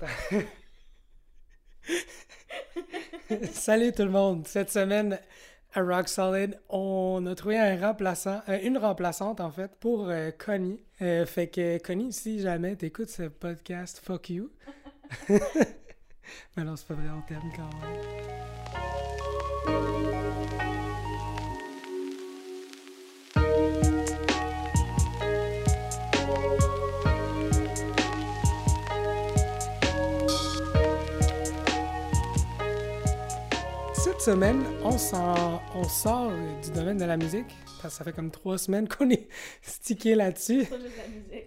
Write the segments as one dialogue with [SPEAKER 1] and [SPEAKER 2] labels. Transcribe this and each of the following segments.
[SPEAKER 1] Salut tout le monde. Cette semaine à Rock Solid, on a trouvé un remplaçant, euh, une remplaçante en fait pour euh, Connie. Euh, fait que Connie, si jamais t'écoutes ce podcast, fuck you. Mais non, c'est pas vrai, on quand même. Semaine, on, on sort du domaine de la musique, parce que ça fait comme trois semaines qu'on est stické là-dessus.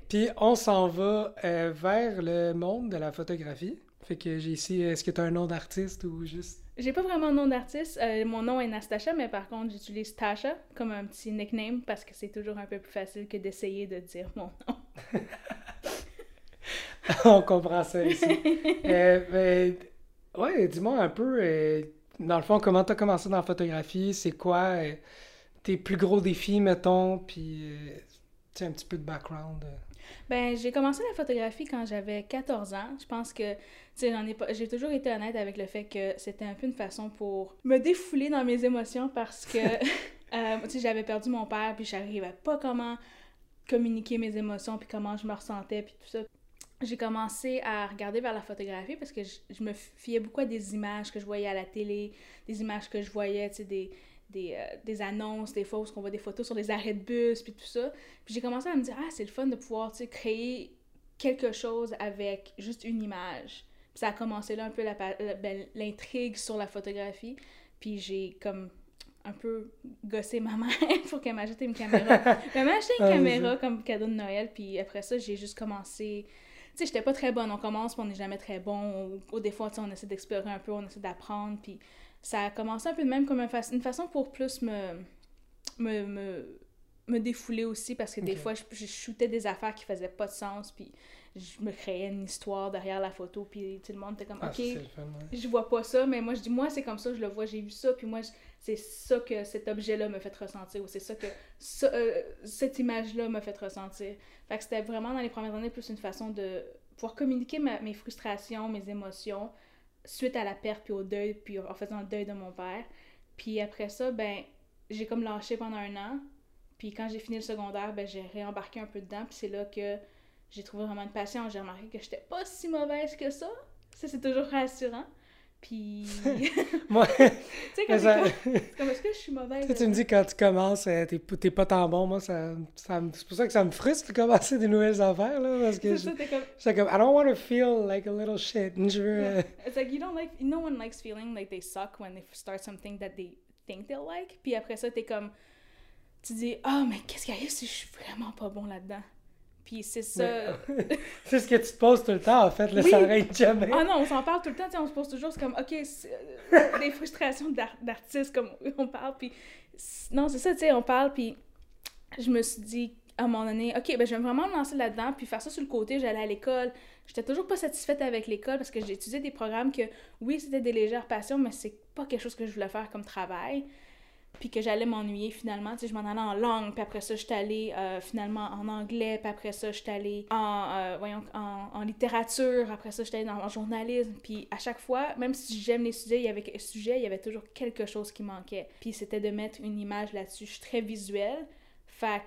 [SPEAKER 1] Puis on s'en va euh, vers le monde de la photographie. Fait que j'ai ici, est-ce que tu as un nom d'artiste ou juste...
[SPEAKER 2] J'ai pas vraiment un nom d'artiste. Euh, mon nom est Nastasia, mais par contre, j'utilise Tasha comme un petit nickname parce que c'est toujours un peu plus facile que d'essayer de dire mon nom.
[SPEAKER 1] on comprend ça ici. euh, ben, ouais, dis-moi un peu dans le fond, comment tu as commencé dans la photographie? C'est quoi euh, tes plus gros défis, mettons? Puis, euh, un petit peu de background. Euh.
[SPEAKER 2] Ben, j'ai commencé la photographie quand j'avais 14 ans. Je pense que, tu sais, j'en ai pas... j'ai toujours été honnête avec le fait que c'était un peu une façon pour me défouler dans mes émotions parce que, tu sais, j'avais perdu mon père, puis j'arrivais pas comment communiquer mes émotions, puis comment je me ressentais, puis tout ça j'ai commencé à regarder vers la photographie parce que je, me fiais beaucoup à des images que je voyais à la télé, des images que je voyais, tu sais, des, des, euh, des, annonces, des fois où on voit des photos sur les arrêts de bus, puis tout ça. Puis j'ai commencé à me dire, ah, c'est le fun de pouvoir, tu sais, créer quelque chose avec juste une image. Puis ça a commencé là un peu ben, l'intrigue sur la photographie. Puis j'ai comme un peu gossé ma mère pour qu'elle m'achète une caméra. elle m'a acheté une caméra comme cadeau de Noël, puis après ça, j'ai juste commencé sais, j'étais pas très bonne. On commence, puis on n'est jamais très bon. Ou, des fois, on essaie d'explorer un peu, on essaie d'apprendre. Puis ça a commencé un peu de même comme une, façon pour plus me, me, me, me défouler aussi, parce que des fois, je, je shootais des affaires qui faisaient pas de sens, puis je me créais une histoire derrière la photo, puis tout le monde était comme, ah, OK, je vois pas ça, mais moi, je dis, moi, c'est comme ça, je le vois, j'ai vu ça, puis moi, c'est ça que cet objet-là me fait ressentir, ou c'est ça que euh, cette image-là me fait ressentir. Fait que c'était vraiment, dans les premières années, plus une façon de pouvoir communiquer mes frustrations, mes émotions, suite à la perte, puis au deuil, puis en faisant le deuil de mon père. Puis après ça, ben, j'ai comme lâché pendant un an, puis quand j'ai fini le secondaire, ben, j'ai réembarqué un peu dedans, puis c'est là que j'ai trouvé vraiment une passion. J'ai remarqué que j'étais pas si mauvaise que ça. Ça, c'est toujours rassurant. Puis. Moi. tu sais, quand ça... comme, est-ce que je suis mauvaise?
[SPEAKER 1] Tu, me dis quand tu commences, euh, t'es, pas tant bon. Moi, ça, ça c'est pour ça que ça me frustre de commencer des nouvelles affaires, là. Parce que. C'est comme. C'est comme, I don't want to feel like a little shit. Je veux.
[SPEAKER 2] Yeah. It's like, you don't like. No one likes feeling like they suck when they start something that they think they'll like. Puis après ça, t'es comme. Tu dis, oh, mais qu'est-ce qu'il y a si je suis vraiment pas bon là-dedans? Puis c'est ça.
[SPEAKER 1] c'est ce que tu te poses tout le temps, en fait, le oui. ça jamais.
[SPEAKER 2] Ah non, on s'en parle tout le temps, on se pose toujours, c'est comme, OK, euh, des frustrations d'artistes, comme on parle, puis non, c'est ça, tu sais, on parle, puis je me suis dit, à un moment donné, OK, ben je vais vraiment me lancer là-dedans, puis faire ça sur le côté, j'allais à l'école. J'étais toujours pas satisfaite avec l'école parce que j'ai étudié des programmes que, oui, c'était des légères passions, mais c'est pas quelque chose que je voulais faire comme travail puis que j'allais m'ennuyer finalement. Tu sais, je m'en allais en langue, puis après ça, je suis allée euh, finalement en anglais, puis après ça, je suis allée en, euh, voyons, en, en, littérature, après ça, je suis allée dans le journalisme. Puis à chaque fois, même si j'aime les sujets, il y avait, sujets, il y avait toujours quelque chose qui manquait. Puis c'était de mettre une image là-dessus. Je suis très visuelle, fait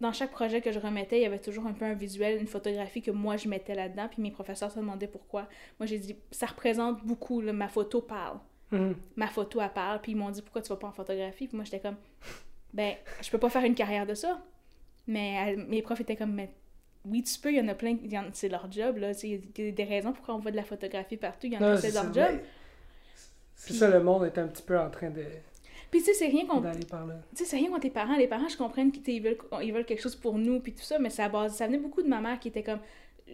[SPEAKER 2] dans chaque projet que je remettais, il y avait toujours un peu un visuel, une photographie que moi je mettais là-dedans, puis mes professeurs se demandaient pourquoi. Moi j'ai dit, ça représente beaucoup, ma photo parle. Mm. Ma photo, à part. Puis ils m'ont dit pourquoi tu vas pas en photographie? Puis moi, j'étais comme, ben, je peux pas faire une carrière de ça. Mais mes profs étaient comme, mais oui, tu peux, il y en a plein, c'est leur job, là. Il y a des raisons pourquoi on voit de la photographie partout, il y en a, c'est leur job.
[SPEAKER 1] C'est ça, le monde est un petit peu en train de.
[SPEAKER 2] Puis tu sais, c'est rien contre. Tu sais, c'est rien contre tes parents. Les parents, je comprends qu'ils veulent, ils veulent quelque chose pour nous, puis tout ça, mais ça, base, ça venait beaucoup de ma mère qui était comme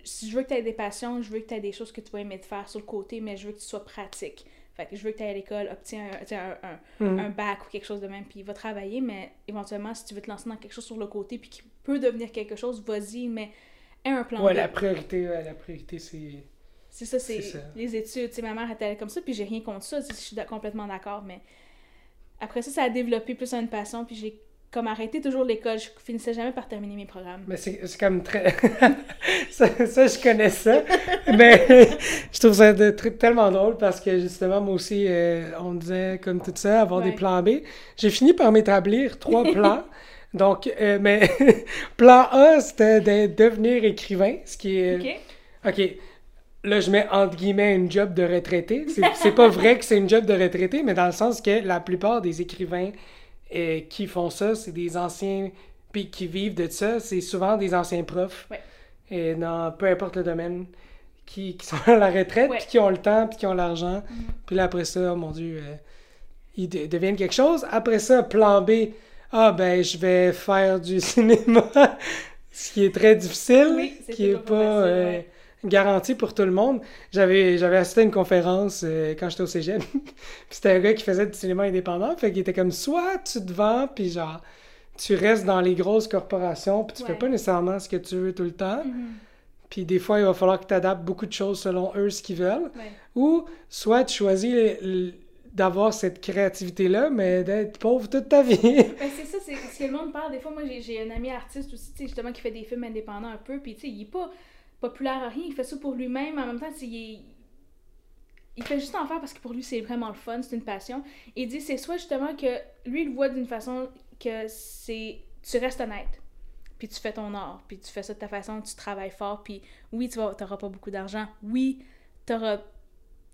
[SPEAKER 2] si je veux que tu aies des passions, je veux que tu aies des choses que tu vas aimer de faire sur le côté, mais je veux que tu sois pratique. Fait que je veux que tu ailles à l'école, obtiens un, un, mm. un, bac ou quelque chose de même, puis va travailler, mais éventuellement, si tu veux te lancer dans quelque chose sur le côté, puis qui peut devenir quelque chose, vas-y, mais aie un plan.
[SPEAKER 1] Ouais, la priorité, la priorité, c'est.
[SPEAKER 2] C'est ça, c'est les études. Tu sais, ma mère était comme ça, puis j'ai rien contre ça, je suis complètement d'accord, mais après ça, ça a développé plus une passion, puis j'ai comme arrêté toujours l'école. Je finissais jamais par terminer mes programmes.
[SPEAKER 1] Mais c'est comme très. ça, je connais ça. mais je trouve ça de, tellement drôle parce que justement, moi aussi, euh, on disait comme tout ça, avoir des plans B. J'ai fini par m'établir trois plans. Donc, euh, mais plan A, c'était de devenir écrivain, ce qui est. OK. OK. Là, je mets entre guillemets une job de retraité. C'est pas vrai que c'est une job de retraité, mais dans le sens que la plupart des écrivains qui font ça, c'est des anciens, puis qui vivent de ça, c'est souvent des anciens profs. Et dans peu importe le domaine, qui, qui sont à la retraite, puis qui ont le temps, puis qui ont l'argent. Mm-hmm. Puis là, après ça, oh mon Dieu, euh, ils deviennent quelque chose. Après ça, plan B, ah ben, je vais faire du cinéma, ce qui est très difficile, qui est pas euh, garanti pour tout le monde. J'avais, j'avais assisté à une conférence euh, quand j'étais au cégep, puis c'était un gars qui faisait du cinéma indépendant, fait qu'il était comme, soit tu te vends, puis genre, tu restes dans les grosses corporations, puis tu fais pas nécessairement ce que tu veux tout le temps. Mm-hmm. Puis des fois, il va falloir que tu adaptes beaucoup de choses selon eux, ce qu'ils veulent. Ou soit tu choisis d'avoir cette créativité-là, mais d'être pauvre toute ta vie.
[SPEAKER 2] ben, c'est ça, c'est ce que le monde parle. Des fois, moi, j'ai un ami artiste aussi, justement, qui fait des films indépendants un peu, puis tu sais, il est pas populaire à rien, il fait ça pour lui-même, en même temps, il, il fait juste en faire parce que pour lui, c'est vraiment le fun, c'est une passion. Il dit, c'est soit justement que lui, il voit d'une façon que c'est tu restes honnête, puis tu fais ton art, puis tu fais ça de ta façon, tu travailles fort, puis oui, tu n'auras pas beaucoup d'argent, oui, tu auras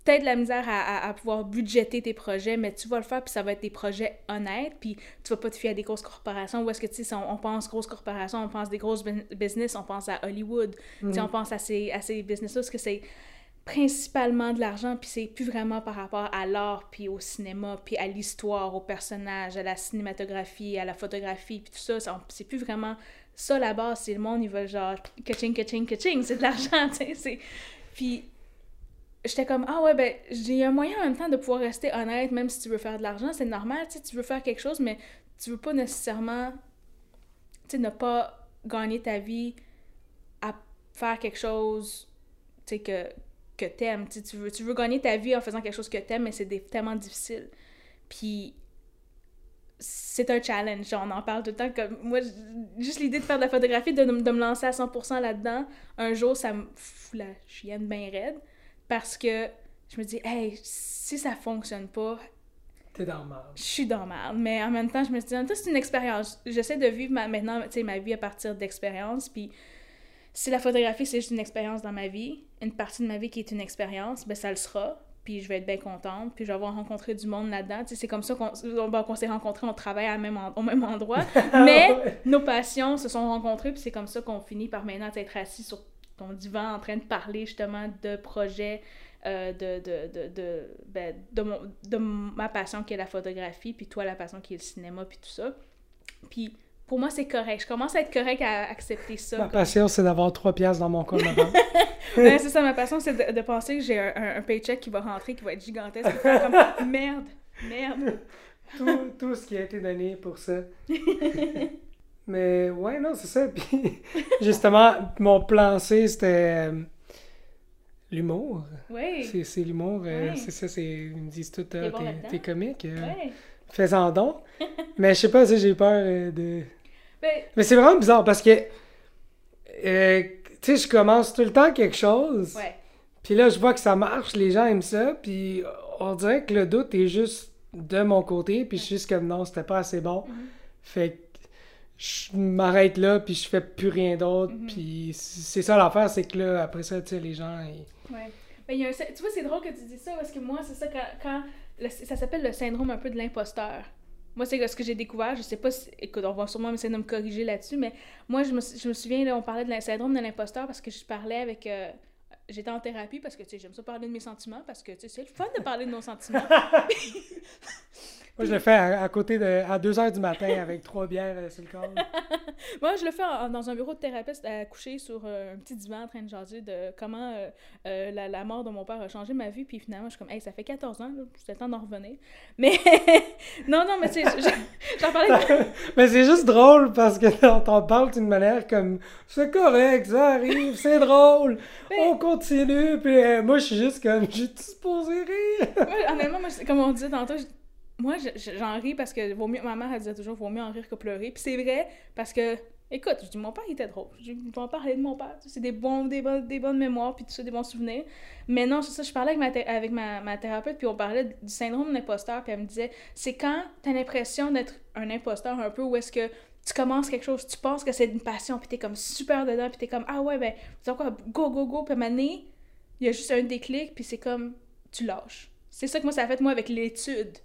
[SPEAKER 2] peut-être la misère à, pouvoir budgéter tes projets, mais tu vas le faire, puis ça va être des projets honnêtes, puis tu vas pas te fier à des grosses corporations. Où est-ce que, tu sais, on, pense grosses corporations, on pense des grosses business, on pense à Hollywood, tu sais, mm. on pense à ces, à ces business-là, parce que c'est principalement de l'argent, puis c'est plus vraiment par rapport à l'art, puis au cinéma, puis à l'histoire, au personnage, à la cinématographie, à la photographie, puis tout ça, c'est plus vraiment ça la base, c'est le monde, ils veulent genre kaching, kaching, kaching, c'est de l'argent, tu sais, puis j'étais comme ah ouais ben j'ai un moyen en même temps de pouvoir rester honnête même si tu veux faire de l'argent c'est normal tu tu veux faire quelque chose mais tu veux pas nécessairement tu ne pas gagner ta vie à faire quelque chose tu sais que que t'aimes tu tu veux tu veux gagner ta vie en faisant quelque chose que t'aimes mais c'est tellement difficile. Puis c'est un challenge on en parle tout le temps comme moi juste l'idée de faire de la photographie de, de me lancer à 100% là-dedans un jour ça me fout la chienne bien raide parce que je me dis, hey, si ça fonctionne pas.
[SPEAKER 1] T'es dans mal.
[SPEAKER 2] Je suis dans mal. Mais en même temps, je me dis, c'est une expérience. J'essaie de vivre ma, maintenant ma vie à partir d'expérience. Puis si la photographie, c'est juste une expérience dans ma vie, une partie de ma vie qui est une expérience, ben ça le sera. Puis je vais être bien contente. Puis je vais avoir rencontré du monde là-dedans. C'est comme ça qu'on s'est rencontrés, on travaille à même au même endroit. Mais nos passions se sont rencontrées. Puis c'est comme ça qu'on finit par maintenant être assis sur ton divan en train de parler justement de projets, euh, de, de, de, ben, de, mon, de ma passion qui est la photographie, puis toi la passion qui est le cinéma, puis tout ça. Puis pour moi, c'est correct. Je commence à être correct à accepter ça.
[SPEAKER 1] Ma passion, c'est d'avoir trois pièces dans mon compte
[SPEAKER 2] ouais, c'est ça, ma passion, c'est de, penser que j'ai un, un, paycheck qui va rentrer, qui va être gigantesque. comme, merde, merde.
[SPEAKER 1] Tout, tout ce qui a été donné pour ça. Mais ouais, non, c'est ça. Puis justement, mon plan C, c'était euh, l'humour.
[SPEAKER 2] Oui.
[SPEAKER 1] C'est l'humour. Euh, c'est ça, c'est, ils me disent tout, euh, t'es comique. Fais-en donc. Mais je sais pas, si j'ai peur de. Ben Mais c'est vraiment bizarre parce que, tu sais, je commence tout le temps quelque chose.
[SPEAKER 2] Ouais.
[SPEAKER 1] Puis là, je vois que ça marche, les gens aiment ça. Puis on dirait que le doute est juste de mon côté. Puis je suis juste comme non, c'était pas assez bon. Mm-hmm. Fait je m'arrête là, puis je fais plus rien d'autre. Mhm. Puis c'est ça l'affaire, c'est que là, après ça, tu sais, les gens.
[SPEAKER 2] Ils... Ouais. Ben, y a un... Tu vois, c'est drôle que tu dis ça, parce que moi, c'est ça, quand. quand Ça s'appelle le syndrome un peu de l'imposteur. Moi, c'est ce que j'ai découvert. Je sais pas si. Écoute, on va sûrement essayer de me corriger là-dessus, mais moi, je me, je me souviens, là, on parlait de syndrome de l'imposteur parce que je parlais avec. Euh, j'étais en thérapie parce que, tu sais, j'aime ça parler de mes sentiments parce que, tu sais, c'est le fun de parler de nos sentiments.
[SPEAKER 1] Moi, je le fais à, côté de. à 2 h du matin avec trois bières euh, sur le corps.
[SPEAKER 2] Moi, je le fais dans un bureau de thérapeute, à coucher sur euh, un petit divan en train de jaser de comment euh, la, la, mort de mon père a changé ma vie. Puis finalement, je suis comme, hey, ça fait 14 ans, c'est temps d'en revenir. Mais. non, non, mais tu sais, j'en parlais.
[SPEAKER 1] mais c'est juste drôle parce que t'en parles d'une manière comme, c'est correct, ça arrive, c'est drôle, on continue. Puis moi, je suis juste comme, j'ai-tu supposé rire?
[SPEAKER 2] honnêtement, moi, comme on disait tantôt, moi, j'en ris parce que vaut mieux, ma mère, elle disait toujours, vaut mieux en rire que pleurer. Puis c'est vrai, parce que, écoute, je dis, mon père, il était drôle. Je vais en parler de mon père. C'est des, bons, des, bonnes, des bonnes mémoires, puis tout ça, des bons souvenirs. Mais non, c'est ça, je parlais avec, ma, avec ma, ma, thérapeute, puis on parlait du syndrome de l'imposteur, puis elle me disait, c'est quand t'as l'impression d'être un imposteur un peu, où est-ce que tu commences quelque chose, tu penses que c'est une passion, puis t'es comme super dedans, puis t'es comme, ah ouais, ben, tu quoi, go, go, go, puis à il y a juste un déclic, puis c'est comme, tu lâches. C'est ça que moi, ça a fait, moi, avec l'étude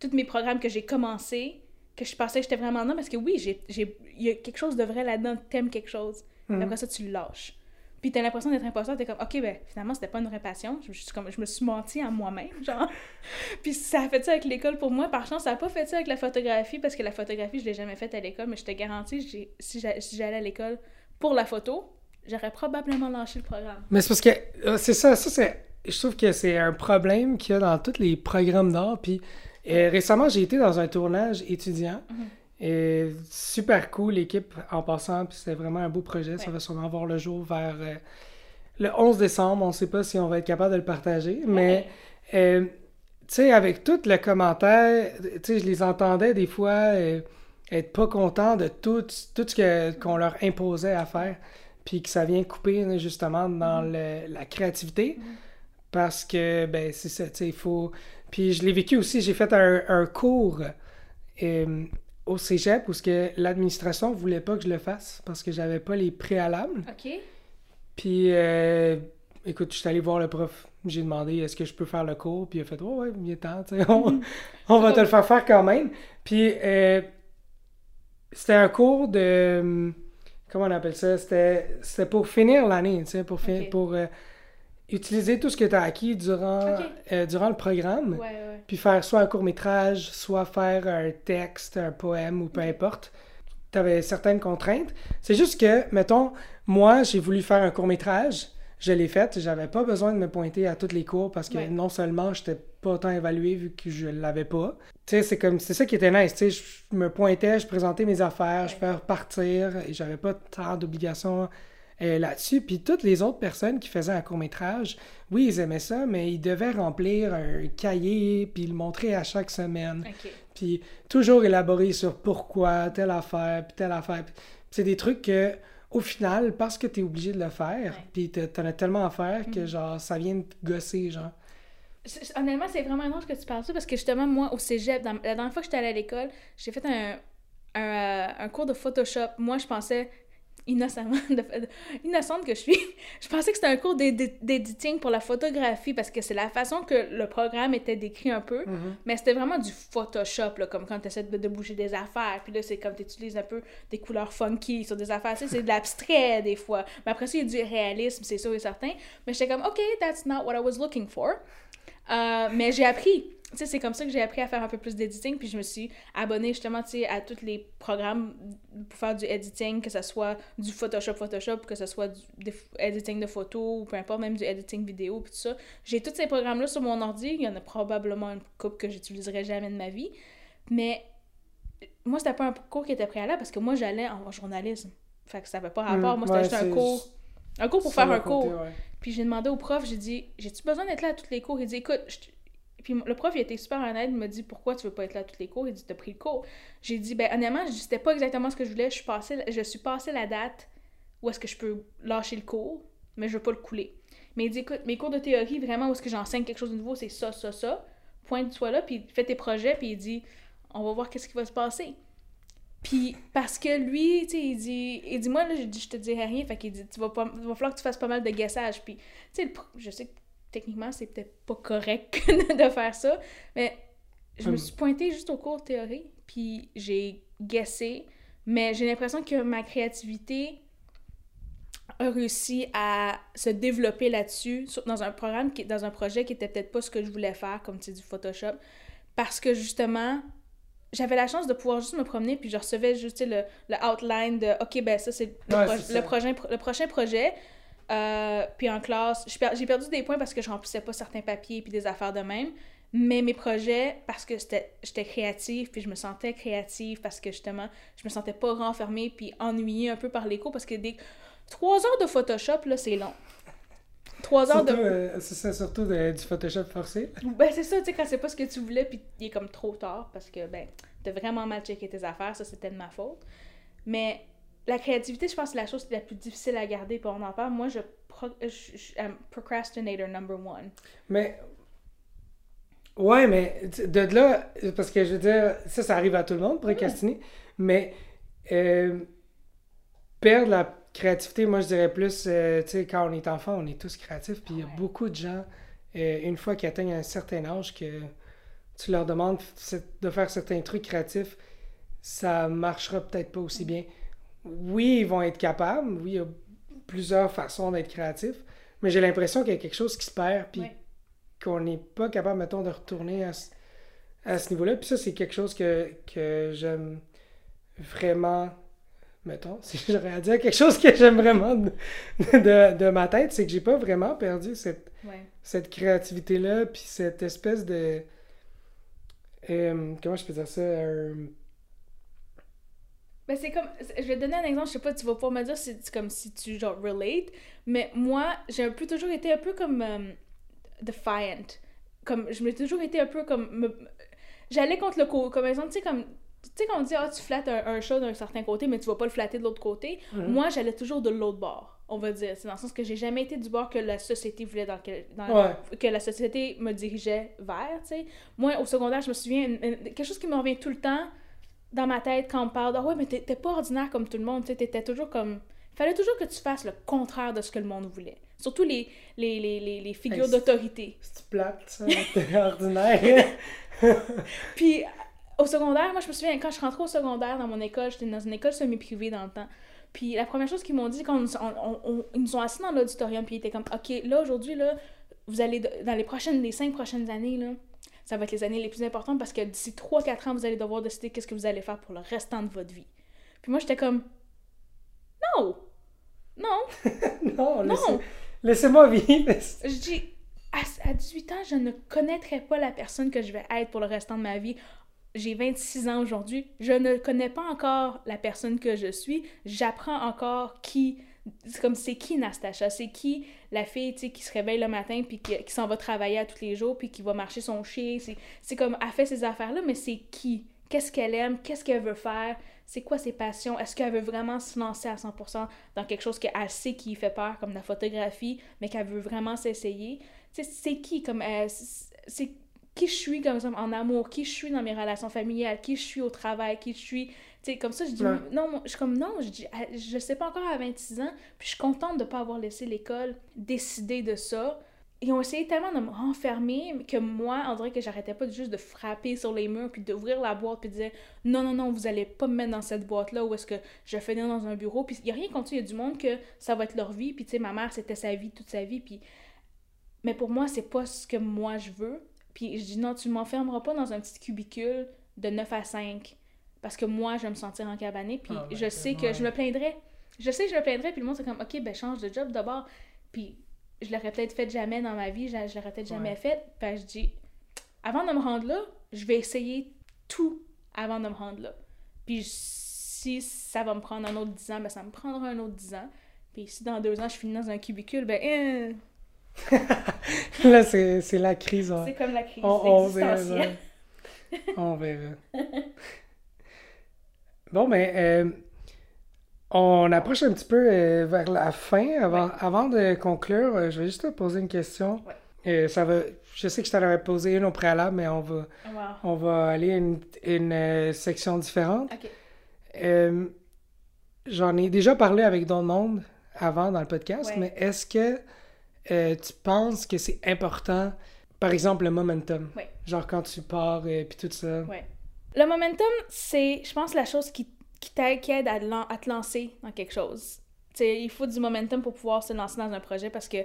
[SPEAKER 2] tous mes programmes que j'ai commencé, que je pensais que j'étais vraiment dedans, parce que oui, il y a quelque chose de vrai là-dedans, t'aimes quelque chose. Mm. Après ça, tu le lâches. Puis t'as l'impression d'être imposteur, t'es comme, ok, ben finalement, c'était pas une vraie passion. Je, je, comme, je me suis menti à moi-même, genre. puis ça a fait ça avec l'école pour moi. Par chance, ça a pas fait ça avec la photographie, parce que la photographie, je l'ai jamais faite à l'école, mais je te garantis, si j'allais à l'école pour la photo, j'aurais probablement lâché le programme.
[SPEAKER 1] Mais c'est parce que, euh, c'est ça, ça c'est. Je trouve que c'est un problème qu'il y a dans tous les programmes d'art, puis récemment, j'ai été dans un tournage étudiant. Mhm. Et super cool, l'équipe en passant. Puis c'était vraiment un beau projet. Ça va sûrement voir le jour vers euh, le 11 décembre. On ne sait pas si on va être capable de le partager. Mais, euh, tu sais, avec tout le commentaire, tu sais, je les entendais des fois euh, être pas contents de tout, tout ce qu'on leur imposait à faire. Puis que ça vient couper justement dans mhm. la créativité. Mhm. Parce que, ben, c'est ça, tu sais, il faut puis je l'ai vécu aussi, j'ai fait un, cours euh, au cégep où l'administration ne voulait pas que je le fasse parce que j'avais pas les préalables.
[SPEAKER 2] OK.
[SPEAKER 1] Puis, euh, écoute, je suis allé voir le prof. J'ai demandé est-ce que je peux faire le cours? Puis il a fait oh, ouais, il est temps, on, on va te le faire faire quand même. Puis, euh, c'était un cours de. Comment on appelle ça? C'était pour finir l'année, tu sais, pour, pour utiliser tout ce que tu as acquis durant, euh, durant le programme, puis faire soit un court métrage, soit faire un texte, un poème ou peu importe. Tu avais certaines contraintes. C'est juste que, mettons, moi, j'ai voulu faire un court métrage, je l'ai fait, j'avais pas besoin de me pointer à tous les cours parce que non seulement j'étais pas autant évalué vu que je l'avais pas. Tu sais, c'est comme c'est ça qui était nice, tu sais, je me pointais, je présentais mes affaires, je faisais repartir et j'avais pas tant d'obligations euh, là-dessus. Puis toutes les autres personnes qui faisaient un court-métrage, oui, ils aimaient ça, mais ils devaient remplir un cahier, puis le montrer à chaque semaine. Puis toujours élaborer sur pourquoi, telle affaire, puis telle affaire. c'est des trucs que, au final, parce que tu es obligé de le faire, puis t'en as tellement à faire que, mhm. genre, ça vient te gosser, genre.
[SPEAKER 2] Honnêtement, c'est vraiment étrange que tu parles ça parce que justement, moi, au cégep, la dernière fois que j'étais allée à l'école, j'ai fait un, un, euh, un, cours de Photoshop. Moi, je pensais innocemment, innocente que je suis, je pensais que c'était un cours d'éditing pour la photographie parce que c'est la façon que le programme était décrit un peu, mm-hmm. mais c'était vraiment du Photoshop, là, comme quand tu essaies de, bouger des affaires, puis là, c'est comme tu utilises un peu des couleurs funky sur des affaires, c'est de l'abstrait des fois. Mais après ça, il y a du réalisme, c'est sûr et certain. Mais j'étais comme, OK, that's not what I was looking for. Euh, mais j'ai appris sais, c'est comme ça que j'ai appris à faire un peu plus d'editing, puis je me suis abonnée justement, tu sais, à tous les programmes pour faire du editing, que ce soit du Photoshop, Photoshop, que ce soit du editing de photos, ou peu importe, même du editing vidéo, puis tout ça. J'ai tous ces programmes-là sur mon ordi, il y en a probablement une coupe que j'utiliserai jamais de ma vie, mais moi, c'était pas un cours qui était préalable, parce que moi, j'allais en journalisme. Fait que ça n'avait pas rapport. moi, c'était juste un cours... Un cours pour faire un cours. Puis j'ai demandé au prof, j'ai dit, j'ai-tu besoin d'être là à tous les cours? Il dit, écoute, je puis le prof, il était super honnête, il m'a dit pourquoi tu veux pas être là tous les cours? Il dit t'as pris le cours. J'ai dit ben honnêtement, c'était pas exactement ce que je voulais. Je suis passée, je suis la date où est-ce que je peux lâcher le cours, mais je veux pas le couler. Mais il dit écoute, mes cours de théorie, vraiment, où est-ce que j'enseigne quelque chose de nouveau, c'est ça, ça, ça. Pointe-toi là, puis fais tes projets, puis il dit on va voir qu'est-ce qui va se passer. Puis parce que lui, tu sais, il dit, il dit moi là, je, je te dirai rien, fait qu'il dit tu vas pas, il va falloir que tu fasses pas mal de guessage. Puis tu sais, je sais que techniquement, c'est peut-être pas correct de faire ça, mais je me hum. suis pointée juste au cours de théorie, puis j'ai guessé, mais j'ai l'impression que ma créativité a réussi à se développer là-dessus, dans un programme, qui, dans un projet qui était peut-être pas ce que je voulais faire, comme tu dis, du Photoshop, parce que justement, j'avais la chance de pouvoir juste me promener, puis je recevais juste le, le outline de « OK, ben ça, c'est le, le, prochain, le prochain projet ». Euh, puis en classe, j'ai perdu des points parce que je remplissais pas certains papiers puis des affaires de même. Mais mes projets, parce que j'étais créative, puis je me sentais créative parce que justement, je me sentais pas renfermée puis ennuyée un peu par les cours parce que des trois heures de Photoshop, là, c'est long. trois heures
[SPEAKER 1] Surtout,
[SPEAKER 2] de.
[SPEAKER 1] euh, c'est ça, surtout de- du Photoshop forcé.
[SPEAKER 2] Ben, c'est ça, tu sais, quand c'est pas ce que tu voulais, puis il est comme trop tard parce que, ben, t'as vraiment mal checké tes affaires, ça c'était de ma faute. Mais la créativité, je pense que c'est la chose la plus difficile à garder, on en parle. Moi, je. Pro... je, je- I'm procrastinator number one.
[SPEAKER 1] Mais. Ouais, mais de là, parce que je veux dire, ça, ça arrive à tout le monde, procrastiner, mais euh, perdre la créativité, moi je dirais plus, euh, tu sais, quand on est enfant, on est tous créatifs, puis il y a beaucoup de gens, euh, une fois qu'ils atteignent un certain âge, que tu leur demandes de faire certains trucs créatifs, ça marchera peut-être pas aussi bien. Oui, ils vont être capables, oui, il y a plusieurs façons d'être créatif, mais j'ai l'impression qu'il y a quelque chose qui se perd, puis
[SPEAKER 2] Ouais.
[SPEAKER 1] qu'on n'est pas capable, mettons, de retourner à ce, à ce niveau-là. Puis ça, c'est quelque chose que, que j'aime vraiment, mettons, si j'aurais à dire quelque chose que j'aime vraiment de, de, de ma tête, c'est que j'ai pas vraiment perdu cette,
[SPEAKER 2] Ouais.
[SPEAKER 1] cette créativité-là, puis cette espèce de... euh, comment je peux dire ça? euh,
[SPEAKER 2] Ben, c'est comme. Je vais te donner un exemple, je sais pas, tu vas pouvoir me dire si c'est comme si tu, genre, relate. Mais moi, j'ai un peu toujours été un peu comme. euh, defiant. Comme. Je m'ai toujours été un peu comme. me- J'allais contre le co. Comme exemple, tu sais, comme. Tu sais, quand on dit, ah, tu flattes un, un chat d'un certain côté, mais tu vas pas le flatter de l'autre côté.
[SPEAKER 1] Mhm.
[SPEAKER 2] Moi, j'allais toujours de l'autre bord, on va dire. C'est dans le sens que j'ai jamais été du bord que la société voulait dans quel- dans,
[SPEAKER 1] Ouais.
[SPEAKER 2] que la société me dirigeait vers, tu sais. Moi, au secondaire, je me souviens, une- une- quelque chose qui me revient tout le temps dans ma tête quand on me parle de « Ah ouais, mais t'es pas ordinaire comme tout le monde, tu t'étais toujours comme... » fallait toujours que tu fasses le contraire de ce que le monde voulait. Surtout les, les, les, les, les figures
[SPEAKER 1] Hey,
[SPEAKER 2] d'autorité.
[SPEAKER 1] C'est plate, ça, t'es ordinaire?
[SPEAKER 2] Puis, au secondaire, moi, je me souviens, quand je rentrais au secondaire dans mon école, j'étais dans une école semi-privée dans le temps. Puis, la première chose qu'ils m'ont dit, quand on, on- on- ils nous ont assis dans l'auditorium, puis ils étaient comme, OK, là, aujourd'hui, là, vous allez, dans les prochaines, les cinq prochaines années, là, ça va être les années les plus importantes parce que d'ici 3-4 ans, vous allez devoir décider qu'est-ce que vous allez faire pour le restant de votre vie. Puis moi, j'étais comme, non! Non!
[SPEAKER 1] non,
[SPEAKER 2] Non!
[SPEAKER 1] laissez- laissez-moi vivre.
[SPEAKER 2] Je dis, à, à 18 ans, je ne connaîtrais pas la personne que je vais être pour le restant de ma vie. J'ai 26 ans aujourd'hui. Je ne connais pas encore la personne que je suis. J'apprends encore qui. C'est comme c'est qui Nastacha, c'est qui la fille tu sais, qui se réveille le matin puis qui, s'en va travailler à tous les jours puis qui va marcher son chien? C'est, comme elle fait ces affaires-là, mais c'est qui? Qu'est-ce qu'elle aime? Qu'est-ce qu'elle veut faire? C'est quoi ses passions? Est-ce qu'elle veut vraiment se lancer à 100% dans quelque chose qu'elle sait qui fait peur, comme la photographie, mais qu'elle veut vraiment s'essayer? C'est qui comme euh, c'est qui je suis comme ça en amour, qui je suis dans mes relations familiales, qui je suis au travail, qui je suis, tu sais, comme ça, je dis,
[SPEAKER 1] Ouais.
[SPEAKER 2] non, je suis comme, non, je dis, ah, je sais pas encore à 26 ans, puis je suis contente de pas avoir laissé l'école décider de ça. Ils ont essayé tellement de me renfermer que moi, on dirait que j'arrêtais pas de juste de frapper sur les murs, puis d'ouvrir la boîte, puis de dire, non, non, non, vous allez pas me mettre dans cette boîte-là, où est-ce que je vais finir dans un bureau, puis il y a rien contre ça, il y a du monde que ça va être leur vie, puis tu sais, ma mère, c'était sa vie, toute sa vie, puis... Mais pour moi, c'est pas ce que moi je veux. Puis je dis non, tu m'enfermeras pas dans un petit cubicule de 9 à 5 parce que moi, je vais me sentir encabanée. Puis
[SPEAKER 1] Ah, ben,
[SPEAKER 2] je sais que
[SPEAKER 1] ouais.
[SPEAKER 2] je me plaindrais. Je sais que je me plaindrais, puis le monde, c'est comme, OK, ben change de job d'abord. Puis je l'aurais peut-être fait jamais dans ma vie, je, je l'aurais peut-être jamais
[SPEAKER 1] Ouais.
[SPEAKER 2] fait. Puis je dis, avant de me rendre là, je vais essayer tout avant de me rendre là. Puis si ça va me prendre un autre 10 ans, ben ça me prendra un autre 10 ans. Puis si dans deux ans, je finis dans un cubicule, ben, euh,
[SPEAKER 1] Là, c'est la crise. ouais.
[SPEAKER 2] c'est comme la crise
[SPEAKER 1] On, on verra. On verra. Bon, ben, euh, on approche un petit peu euh, vers la fin. Avant,
[SPEAKER 2] Ouais.
[SPEAKER 1] avant de conclure, euh, je vais juste te poser une question.
[SPEAKER 2] Ouais.
[SPEAKER 1] Ça va, je sais que je t'en avais posé une au préalable, mais on va,
[SPEAKER 2] Wow.
[SPEAKER 1] on va aller à une, une section différente. J'en ai déjà parlé avec d'autres monde avant dans le podcast,
[SPEAKER 2] Ouais.
[SPEAKER 1] mais est-ce que tu penses que c'est important, par exemple, le momentum? Genre quand tu pars et puis tout ça?
[SPEAKER 2] Le momentum, c'est, je pense, la chose qui, qui t'aide, à, te lancer dans quelque chose. Tu sais, il faut du momentum pour pouvoir se lancer dans un projet parce que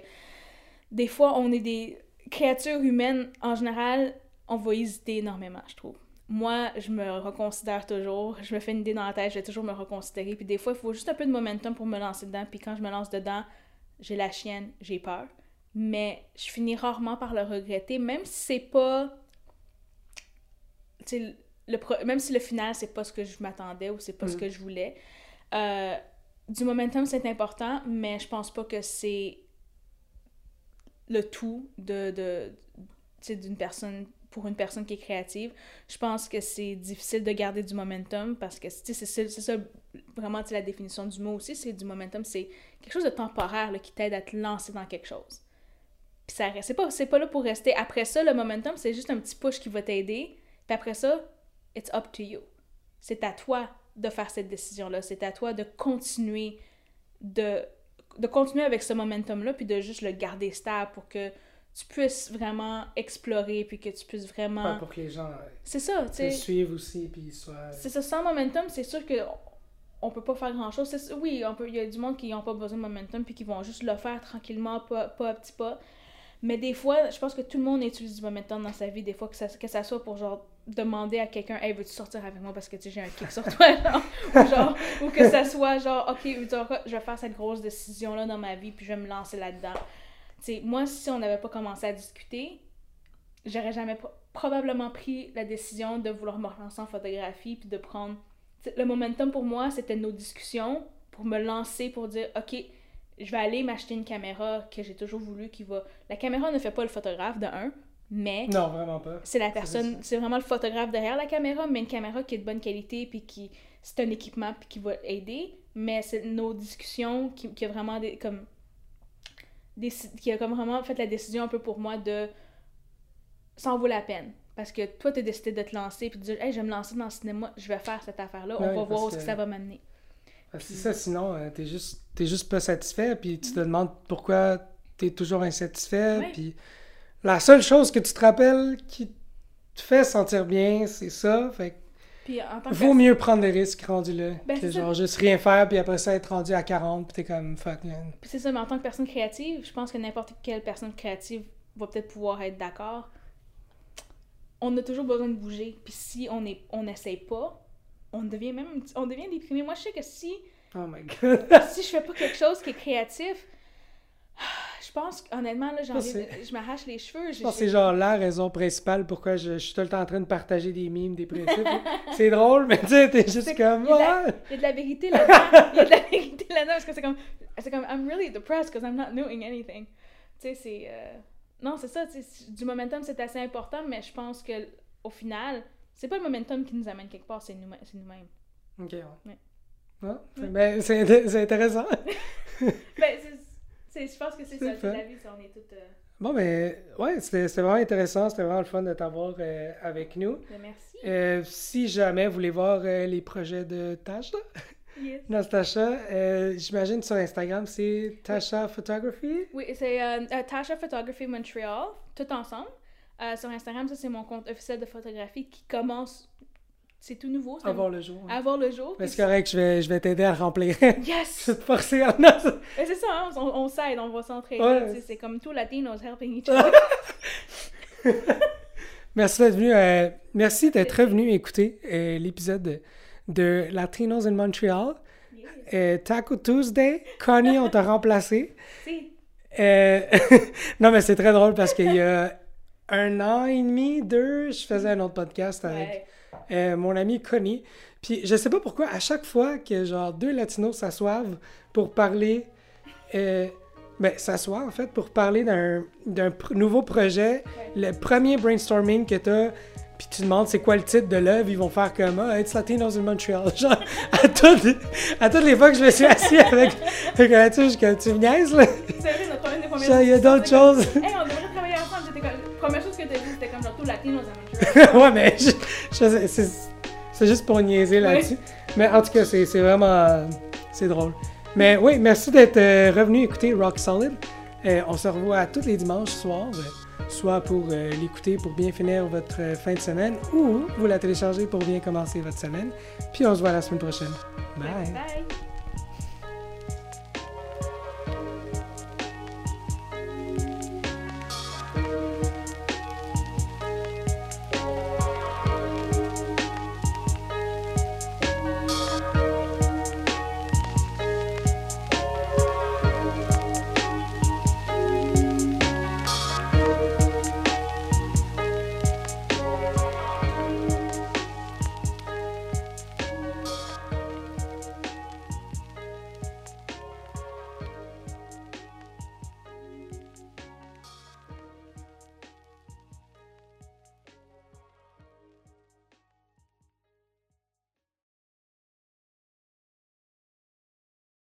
[SPEAKER 2] des fois, on est des créatures humaines, en général, on va hésiter énormément, je trouve. Moi, je me reconsidère toujours. Je me fais une idée dans la tête, je vais toujours me reconsidérer. Puis des fois, il faut juste un peu de momentum pour me lancer dedans. Puis quand je me lance dedans, j'ai la chienne, j'ai peur. Mais je finis rarement par le regretter, même si c'est pas. Le pro- même si le final, c'est pas ce que je m'attendais ou c'est pas ce
[SPEAKER 1] Mm.
[SPEAKER 2] que je voulais. Euh, du momentum, c'est important, mais je pense pas que c'est le tout de, de d'une personne pour une personne qui est créative. Je pense que c'est difficile de garder du momentum parce que c'est ça vraiment la définition du mot aussi, c'est du momentum, c'est quelque chose de temporaire là, qui t'aide à te lancer dans quelque chose. Puis ça c'est pas, pas là pour rester. Après ça, le momentum, c'est juste un petit push qui va t'aider. Puis après ça, it's up to you. C'est à toi de faire cette décision-là. C'est à toi de continuer de, de continuer avec ce momentum-là, puis de juste le garder stable pour que tu puisses vraiment explorer, puis que tu puisses vraiment...
[SPEAKER 1] pour que les gens
[SPEAKER 2] c'est ça, te
[SPEAKER 1] suivent aussi, puis soient...
[SPEAKER 2] C'est ça, sans momentum, c'est sûr que on peut pas faire grand-chose. Oui, il y a du monde qui n'ont pas besoin de momentum, puis qui vont juste le faire tranquillement, pas, pas à petit pas. Mais des fois, je pense que tout le monde utilise du momentum dans sa vie, des fois, que ça, que ça soit pour genre demander à quelqu'un Hey, veux-tu sortir avec moi parce que tu j'ai un kick sur toi, ou, genre, ou que ça soit genre Ok, je vais faire cette grosse décision-là dans ma vie, puis je vais me lancer là-dedans moi, si on n'avait pas commencé à discuter, j'aurais jamais probablement pris la décision de vouloir me relancer en photographie puis de prendre. le momentum pour moi, c'était nos discussions pour me lancer, pour dire OK, je vais aller m'acheter une caméra que j'ai toujours voulu qui va. La caméra ne fait pas le photographe de un, mais.
[SPEAKER 1] Non, vraiment pas.
[SPEAKER 2] C'est la personne, c'est vraiment le photographe derrière la caméra, mais une caméra qui est de bonne qualité puis qui. C'est un équipement puis qui va aider, mais c'est nos discussions qui, qui a vraiment des. Comme qui a comme vraiment fait la décision un peu pour moi de ça en vaut la peine. Parce que toi, tu as décidé de te lancer puis de dire, hey, je vais me lancer dans le cinéma, je vais faire cette affaire-là, on va voir où ça va m'amener.
[SPEAKER 1] C'est ça, sinon, tu euh, t'es juste, es juste pas satisfait, puis tu te demandes pourquoi tu es toujours insatisfait, puis la seule chose que tu te rappelles qui te fait sentir bien, c'est ça, fait puis en tant Vaut mieux prendre des risques rendu là ben, que genre juste rien faire puis après ça être rendu à 40 puis t'es comme fuck man.
[SPEAKER 2] Puis c'est ça, mais en tant que personne créative, je pense que n'importe quelle personne créative va peut-être pouvoir être d'accord. On a toujours besoin de bouger. Puis si on est on n'essaye pas, on devient même on devient déprimé. Moi je sais que si
[SPEAKER 1] Oh my god.
[SPEAKER 2] si je fais pas quelque chose qui est créatif, pense honnêtement, là, envie je m'arrache les cheveux.
[SPEAKER 1] Je pense que c'est genre la raison principale pourquoi je, suis tout le temps en train de partager des mimes, des principes. c'est drôle, mais tu sais, t'es juste comme.
[SPEAKER 2] Il y, a de la vérité là-dedans. Il y a de la vérité là-dedans parce que c'est comme. C'est comme, I'm really depressed because I'm not doing anything. Tu sais, c'est. Euh, non, c'est ça, du momentum, c'est assez important, mais je pense que au final, c'est pas le momentum qui nous amène quelque part, c'est nous-mêmes.
[SPEAKER 1] ok, ouais. ouais. Ben, c'est intéressant.
[SPEAKER 2] ben, c'est je pense que c'est ça, la vie, on est toutes... Euh,
[SPEAKER 1] bon, ben, ouais, c'était vraiment intéressant, c'était vraiment le fun de t'avoir euh, avec nous.
[SPEAKER 2] Ben, merci.
[SPEAKER 1] Euh, si jamais vous voulez voir les projets de Tasha, yes. J'imagine sur Instagram, c'est Tasha Photography?
[SPEAKER 2] Oui, c'est Tasha Photography Montreal, tout ensemble. sur Instagram, ça, c'est mon compte officiel de photographie qui commence c'est tout nouveau.
[SPEAKER 1] Avoir le jour.
[SPEAKER 2] Avoir le jour.
[SPEAKER 1] c'est correct, je vais, je vais t'aider à remplir.
[SPEAKER 2] Yes!
[SPEAKER 1] je vais te forcer en
[SPEAKER 2] C'est ça, hein, on, on s'aide, on va s'entraider. C'est comme tout Latinos helping each other.
[SPEAKER 1] merci d'être venu. Euh, merci d'être revenu écouter euh, l'épisode de, Latinos in Montreal. Euh, Taco Tuesday, Connie, on t'a remplacé.
[SPEAKER 2] Si.
[SPEAKER 1] non, mais c'est très drôle parce qu'il y a un an et demi, deux, je faisais un autre podcast avec. Euh, mon ami Connie. Puis je sais pas pourquoi, à chaque fois que genre deux latinos s'assoivent pour parler, euh, ben s'assoient en fait pour parler d'un nouveau projet, le premier brainstorming que t'as, puis tu demandes c'est quoi le titre de l'œuvre, ils vont faire comme ah, It's Latinos in Montreal. Genre, à toutes, à toutes les fois que je me suis assis avec, avec un je que tu me niaises là?
[SPEAKER 2] Genre,
[SPEAKER 1] il y a d'autres choses.
[SPEAKER 2] Hey, on devrait travailler ensemble. C'était comme, la première chose que tu as dit, c'était comme genre tout Latinos
[SPEAKER 1] ouais, mais c'est juste pour niaiser là-dessus. Mais en tout cas, c'est vraiment. C'est drôle. Mais oui, merci d'être euh, revenu écouter Rock Solid. Euh, on se revoit tous les dimanches soirs, euh, soit pour l'écouter pour bien finir votre fin de semaine ou vous la téléchargez pour bien commencer votre semaine. Puis on se voit la semaine prochaine. Bye.
[SPEAKER 2] Bye.